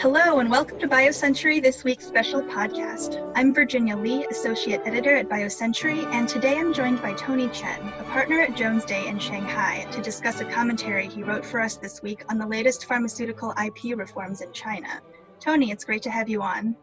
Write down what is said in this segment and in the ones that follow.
Hello, and welcome to BioCentury This Week's special podcast. I'm Virginia Lee, Associate Editor at BioCentury, and today I'm joined by Tony Chen, a partner at Jones Day in Shanghai, to discuss a commentary he wrote for us this week on the latest pharmaceutical IP reforms in China. Tony, it's great to have you on.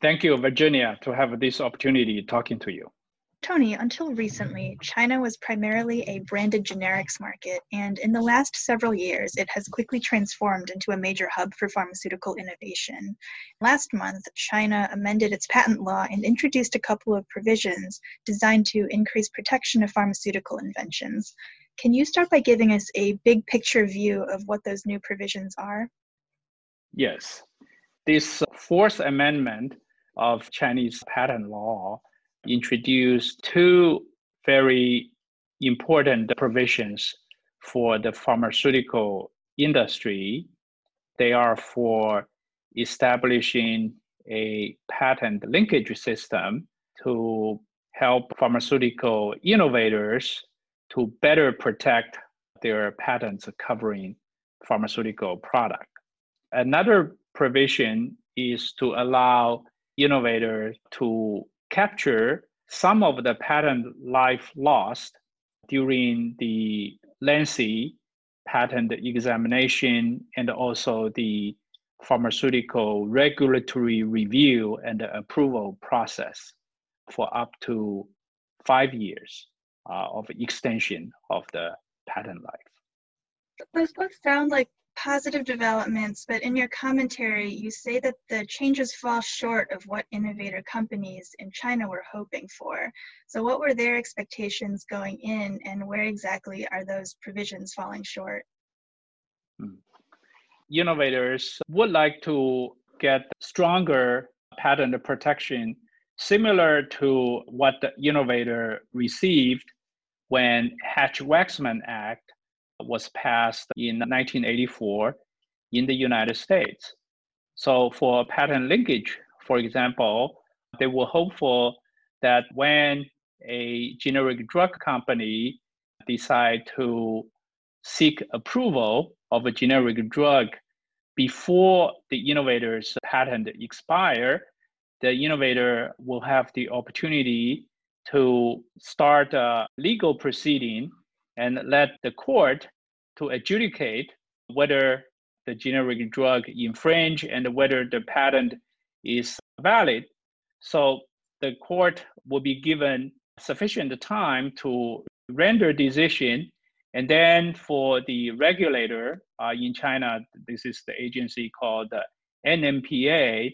Thank you, Virginia, to have this opportunity talking to you. Tony, until recently, China was primarily a branded generics market, and in the last several years, it has quickly transformed into a major hub for pharmaceutical innovation. Last month, China amended its patent law and introduced a couple of provisions designed to increase protection of pharmaceutical inventions. Can you start by giving us a big picture view of what those new provisions are? Yes. This fourth amendment of Chinese patent law introduced two very important provisions for the pharmaceutical industry. They are for establishing a patent linkage system to help pharmaceutical innovators to better protect their patents covering pharmaceutical product. Another provision is to allow innovators to capture some of the patent life lost during the lengthy patent examination and also the pharmaceutical regulatory review and approval process for up to five years uh, of extension of the patent life. Those both sound like positive developments, but in your commentary, you say that the changes fall short of what innovator companies in China were hoping for. So, what were their expectations going in, and where exactly are those provisions falling short? Hmm. Innovators would like to get stronger patent protection similar to what the innovator received when Hatch-Waxman Act was passed in 1984 in the United States. So for patent linkage, for example, they were hopeful that when a generic drug company decide to seek approval of a generic drug before the innovator's patent expire, the innovator will have the opportunity to start a legal proceeding and let the court to adjudicate whether the generic drug infringe and whether the patent is valid. So the court will be given sufficient time to render decision and then for the regulator uh, in China, this is the agency called the NMPA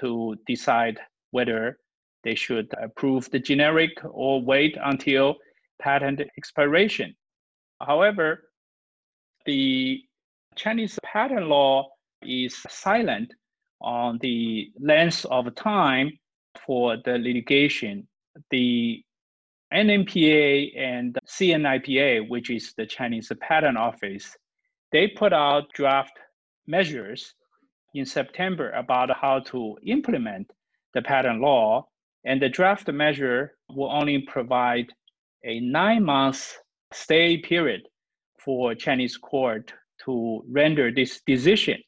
to decide whether they should approve the generic or wait until patent expiration. However, the Chinese patent law is silent on the length of time for the litigation. The NMPA and CNIPA, which is the Chinese Patent Office, they put out draft measures in September about how to implement the patent law. And the draft measure will only provide a nine month stay period for Chinese court to render this decision.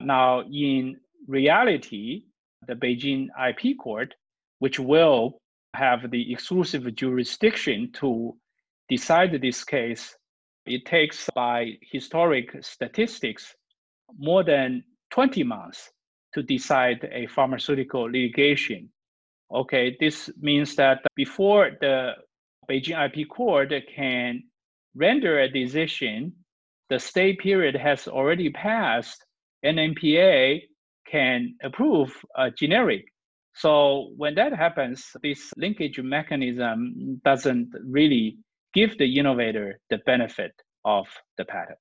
Now, in reality, the Beijing IP court, which will have the exclusive jurisdiction to decide this case, it takes by historic statistics more than 20 months to decide a pharmaceutical litigation. Okay, this means that before the Beijing IP court can render a decision, the stay period has already passed, and NMPA can approve a generic. So when that happens, this linkage mechanism doesn't really give the innovator the benefit of the patent.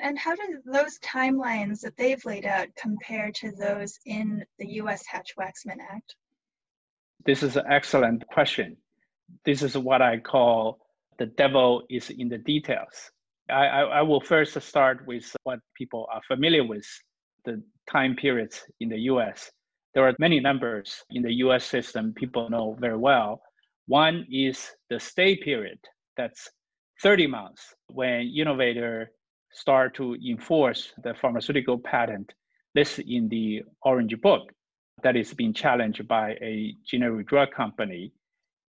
And how do those timelines that they've laid out compare to those in the US Hatch Waxman Act? This is an excellent question. This is what I call the devil is in the details. I, I, I will first start with what people are familiar with the time periods in the US. There are many numbers in the US system people know very well. One is the stay period, that's 30 months when innovator start to enforce the pharmaceutical patent listed in the Orange Book that is being challenged by a generic drug company.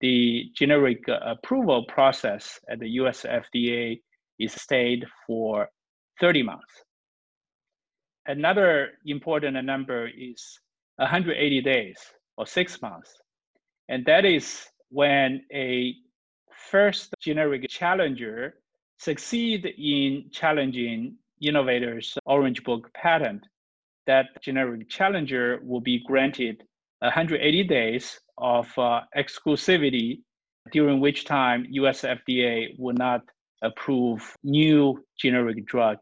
The generic uh, approval process at the US FDA is stayed for 30 months. Another important number is 180 days or six months. And that is when a first generic challenger succeed in challenging innovators orange book patent that generic challenger will be granted 180 days of uh, exclusivity during which time US FDA will not approve new generic drug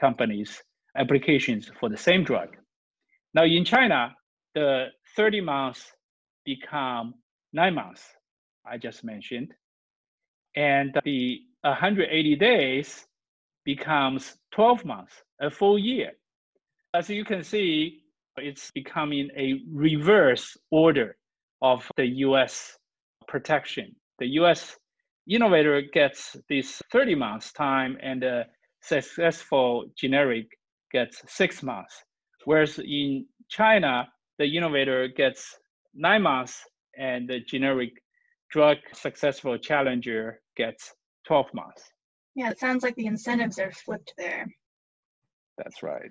companies applications for the same drug. Now in China, the 30 months become nine months, I just mentioned. And the 180 days becomes 12 months, a full year. As you can see, it's becoming a reverse order of the US protection. The US innovator gets this 30 months time and a successful generic gets six months. Whereas in China, the innovator gets nine months and the generic drug successful challenger gets 12 months. Yeah, it sounds like the incentives are flipped there. That's right.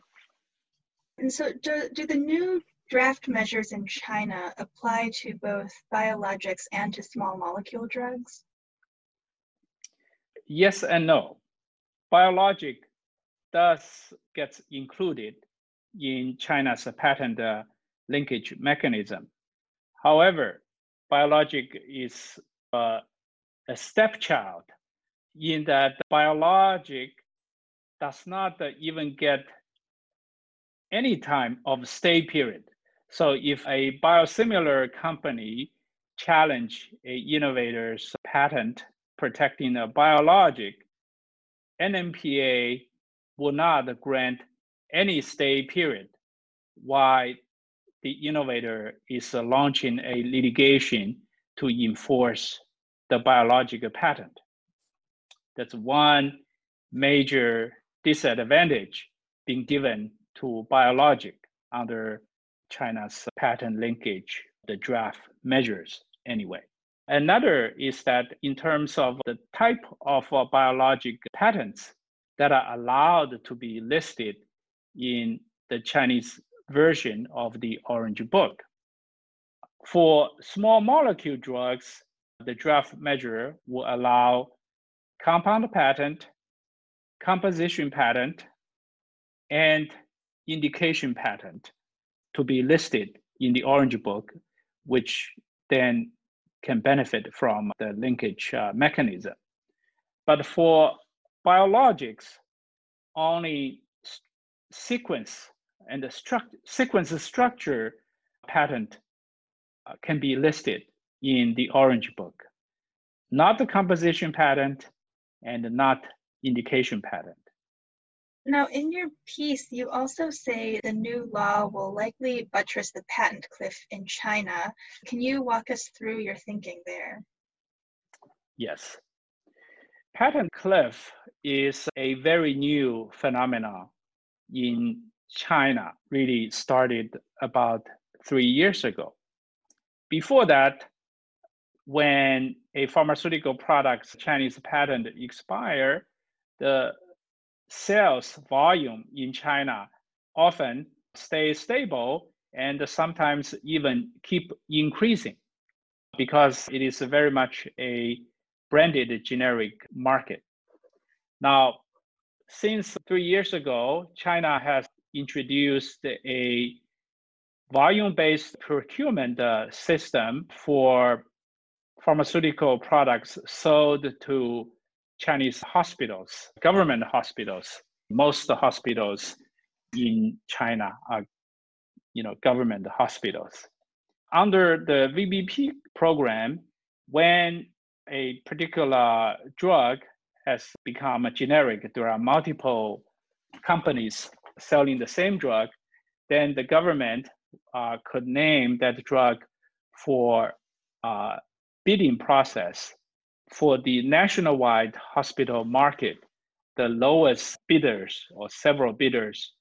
And so, do, do the new draft measures in China apply to both biologics and to small molecule drugs? Yes and no. Biologic does get included in China's patent uh, linkage mechanism. However, biologic is uh, a stepchild in that biologic does not even get any time of stay period. So if a biosimilar company challenge a innovator's patent protecting a biologic, NMPA will not grant any stay period while the innovator is launching a litigation to enforce the biological patent. That's one major disadvantage being given to biologic under China's patent linkage, the draft measures anyway. Another is that in terms of the type of uh, biologic patents that are allowed to be listed in the Chinese version of the Orange Book. For small molecule drugs, the draft measure will allow compound patent, composition patent, and indication patent to be listed in the Orange Book, which then can benefit from the linkage uh, mechanism. But for biologics, only sequence and the struct- sequence structure patent uh, can be listed in the Orange Book, not the composition patent and not indication patent. Now, in your piece, you also say the new law will likely buttress the patent cliff in China. Can you walk us through your thinking there? Yes. Patent cliff is a very new phenomenon in China, really started about three years ago. Before that, when a pharmaceutical product's Chinese patent expire, the sales volume in China often stay stable and sometimes even keep increasing because it is very much a branded generic market. Now, since three years ago, China has introduced a volume-based procurement uh, system for pharmaceutical products sold to Chinese hospitals, government hospitals. Most hospitals in China are, you know, government hospitals. Under the VBP program, when a particular drug has become a generic, there are multiple companies selling the same drug, then the government uh, could name that drug for uh, bidding process for the nationwide hospital market, the lowest bidders or several bidders,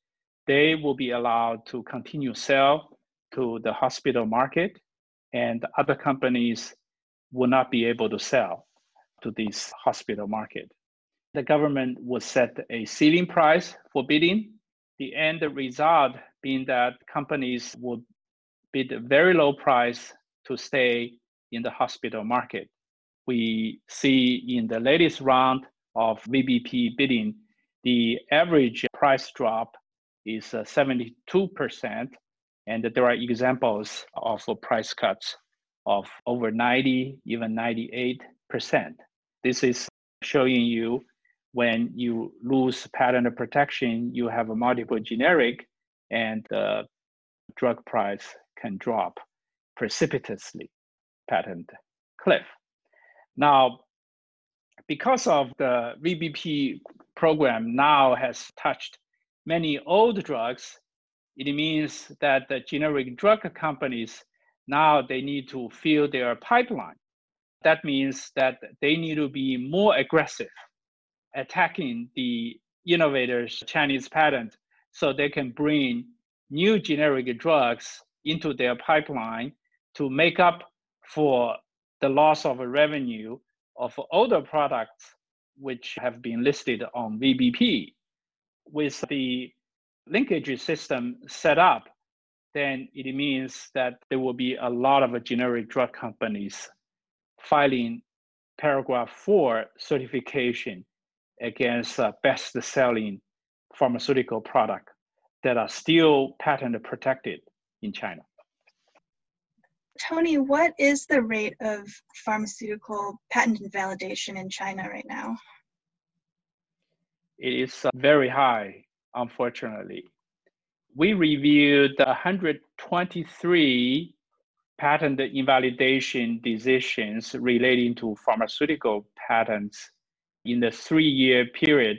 they will be allowed to continue sell to the hospital market, and other companies will not be able to sell to this hospital market. The government will set a ceiling price for bidding. The end result being that companies will bid a very low price to stay in the hospital market. We see in the latest round of VBP bidding, the average price drop is 72%, uh, and there are examples of price cuts of over 90, even 98%. This is showing you when you lose patent protection, you have a multiple generic and the drug price can drop precipitously, patent cliff. Now, because of the VBP program now has touched many old drugs, it means that the generic drug companies now they need to fill their pipeline. That means that they need to be more aggressive attacking the innovators' Chinese patent so they can bring new generic drugs into their pipeline to make up for the loss of revenue of older products which have been listed on VBP. With the linkage system set up, then it means that there will be a lot of generic drug companies filing paragraph 4 certification against uh, best selling pharmaceutical product that are still patent protected in China. Tony, what is the rate of pharmaceutical patent invalidation in China right now? It is uh, very high, unfortunately. We reviewed 123 patent invalidation decisions relating to pharmaceutical patents in the three year period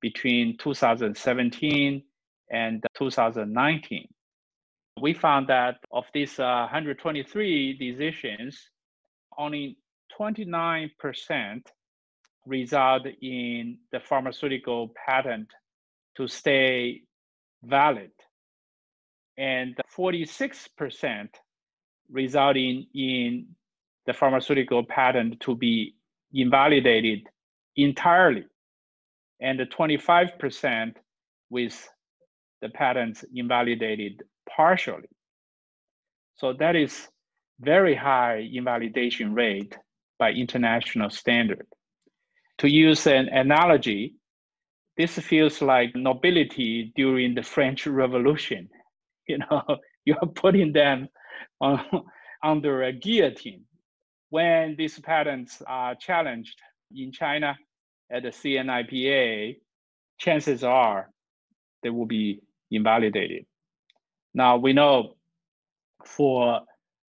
between 2017 and 2019. We found that of these uh, 123 decisions, only 29% result in the pharmaceutical patent to stay valid, and 46% resulting in the pharmaceutical patent to be invalidated entirely, and 25% with the patents invalidated partially. So that is very high invalidation rate by international standard. To use an analogy, this feels like nobility during the French Revolution. You know, you are putting them on, under a guillotine. When these patents are challenged in China at the CNIPA, chances are they will be invalidated. Now we know for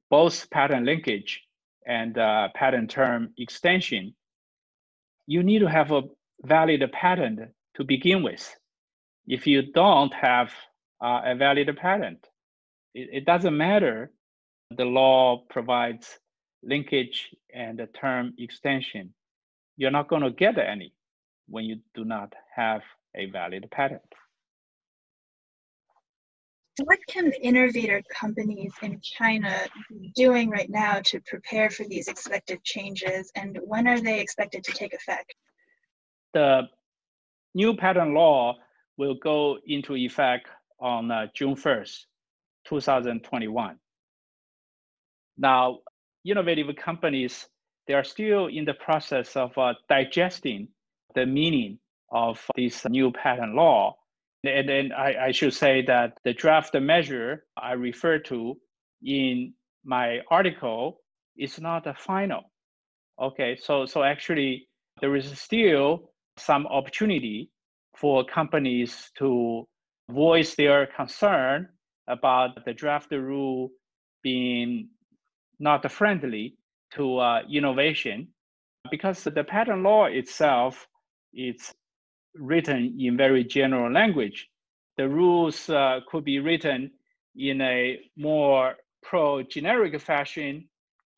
both patent linkage and uh, patent term extension, you need to have a valid patent to begin with. If you don't have uh, a valid patent, it, it, doesn't matter. The law provides linkage and a term extension. You're not going to get any when you do not have a valid patent. What can innovator companies in China be doing right now to prepare for these expected changes, and when are they expected to take effect? The new patent law will go into effect on uh, June 1st, 2021. Now, innovative companies, they are still in the process of uh, digesting the meaning of this new patent law and then I, I should say that the draft measure I refer to in my article is not a final. Okay, so so actually there is still some opportunity for companies to voice their concern about the draft rule being not friendly to uh, innovation because the patent law itself is written in very general language. The rules uh, could be written in a more pro-generic fashion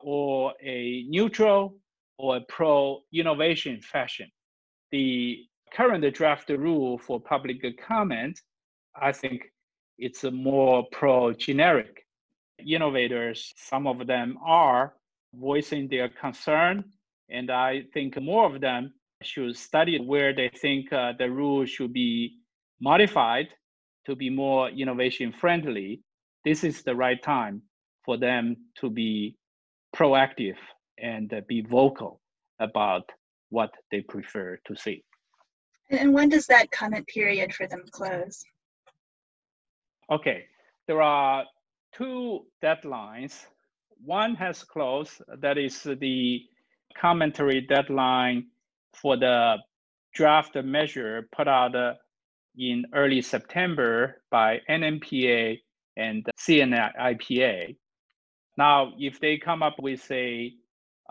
or a neutral or a pro-innovation fashion. The current draft rule for public comment, I think, it's a more pro generic. Innovators, some of them are voicing their concern, and I think more of them should study where they think uh, the rule should be modified to be more innovation friendly. This is the right time for them to be proactive and uh, be vocal about what they prefer to see. And when does that comment period for them close? Okay, there are two deadlines. One has closed, that is the commentary deadline for the draft measure put out uh, in early September by NMPA and CNIPA. Now, if they come up with a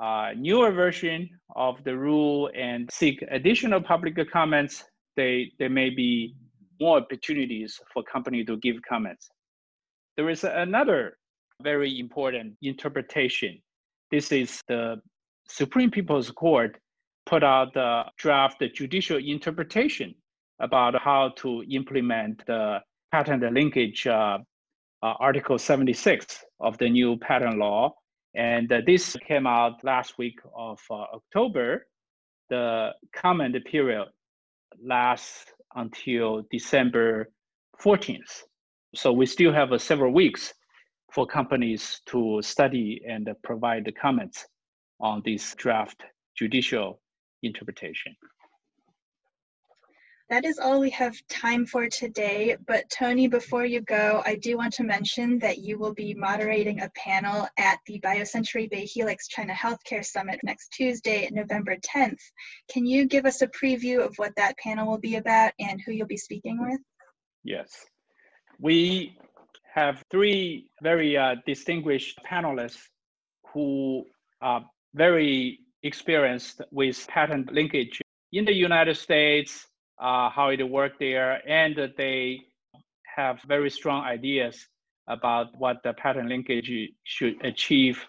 uh, newer version of the rule and seek additional public comments, they, there may be more opportunities for company to give comments. There is another very important interpretation. This is the Supreme People's Court put out the draft judicial interpretation about how to implement the patent linkage uh, uh, Article 76 of the new patent law. And uh, this came out last week of uh, October. The comment period lasts until December 14th. So we still have uh, several weeks for companies to study and provide the comments on this draft judicial interpretation. That is all we have time for today. But Tony, before you go, I do want to mention that you will be moderating a panel at the BioCentury Bay Helix China Healthcare Summit next Tuesday, November 10th. Can you give us a preview of what that panel will be about and who you'll be speaking with? Yes. We have three very uh, distinguished panelists who are very experienced with patent linkage in the United States, uh, how it worked there, and they have very strong ideas about what the patent linkage should achieve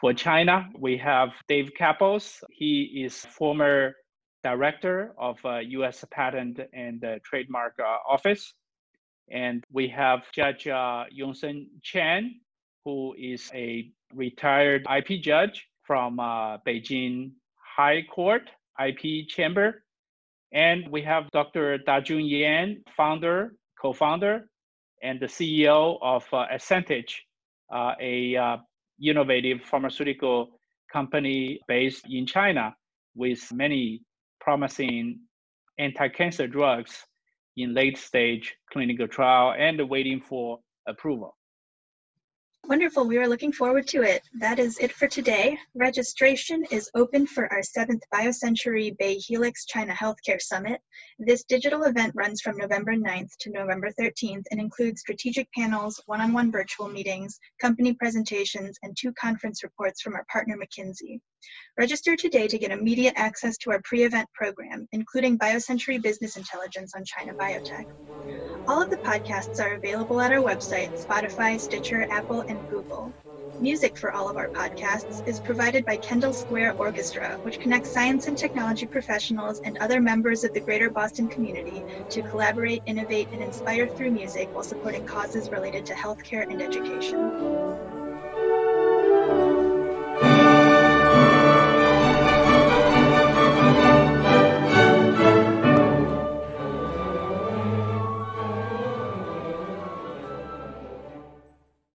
for China. We have Dave Kappos. He is former director of uh, U.S. Patent and uh, Trademark uh, Office. And we have Judge uh, Yongshun Cheng, who is a retired IP judge from uh, Beijing High Court IP Chamber. And we have Dr. Dajun Yang, founder, co-founder, and the CEO of uh, Ascentage, uh, a uh, innovative pharmaceutical company based in China with many promising anti-cancer drugs in late stage clinical trial and waiting for approval. Wonderful. We are looking forward to it. That is it for today. Registration is open for our seventh BioCentury Bay Helix China Healthcare Summit. This digital event runs from November 9th to November 13th and includes strategic panels, one on one virtual meetings, company presentations, and two conference reports from our partner McKinsey. Register today to get immediate access to our pre event program, including BioCentury Business Intelligence on China Biotech. All of the podcasts are available at our website, Spotify, Stitcher, Apple, and Google. Music for all of our podcasts is provided by Kendall Square Orchestra, which connects science and technology professionals and other members of the greater Boston community to collaborate, innovate, and inspire through music while supporting causes related to healthcare and education.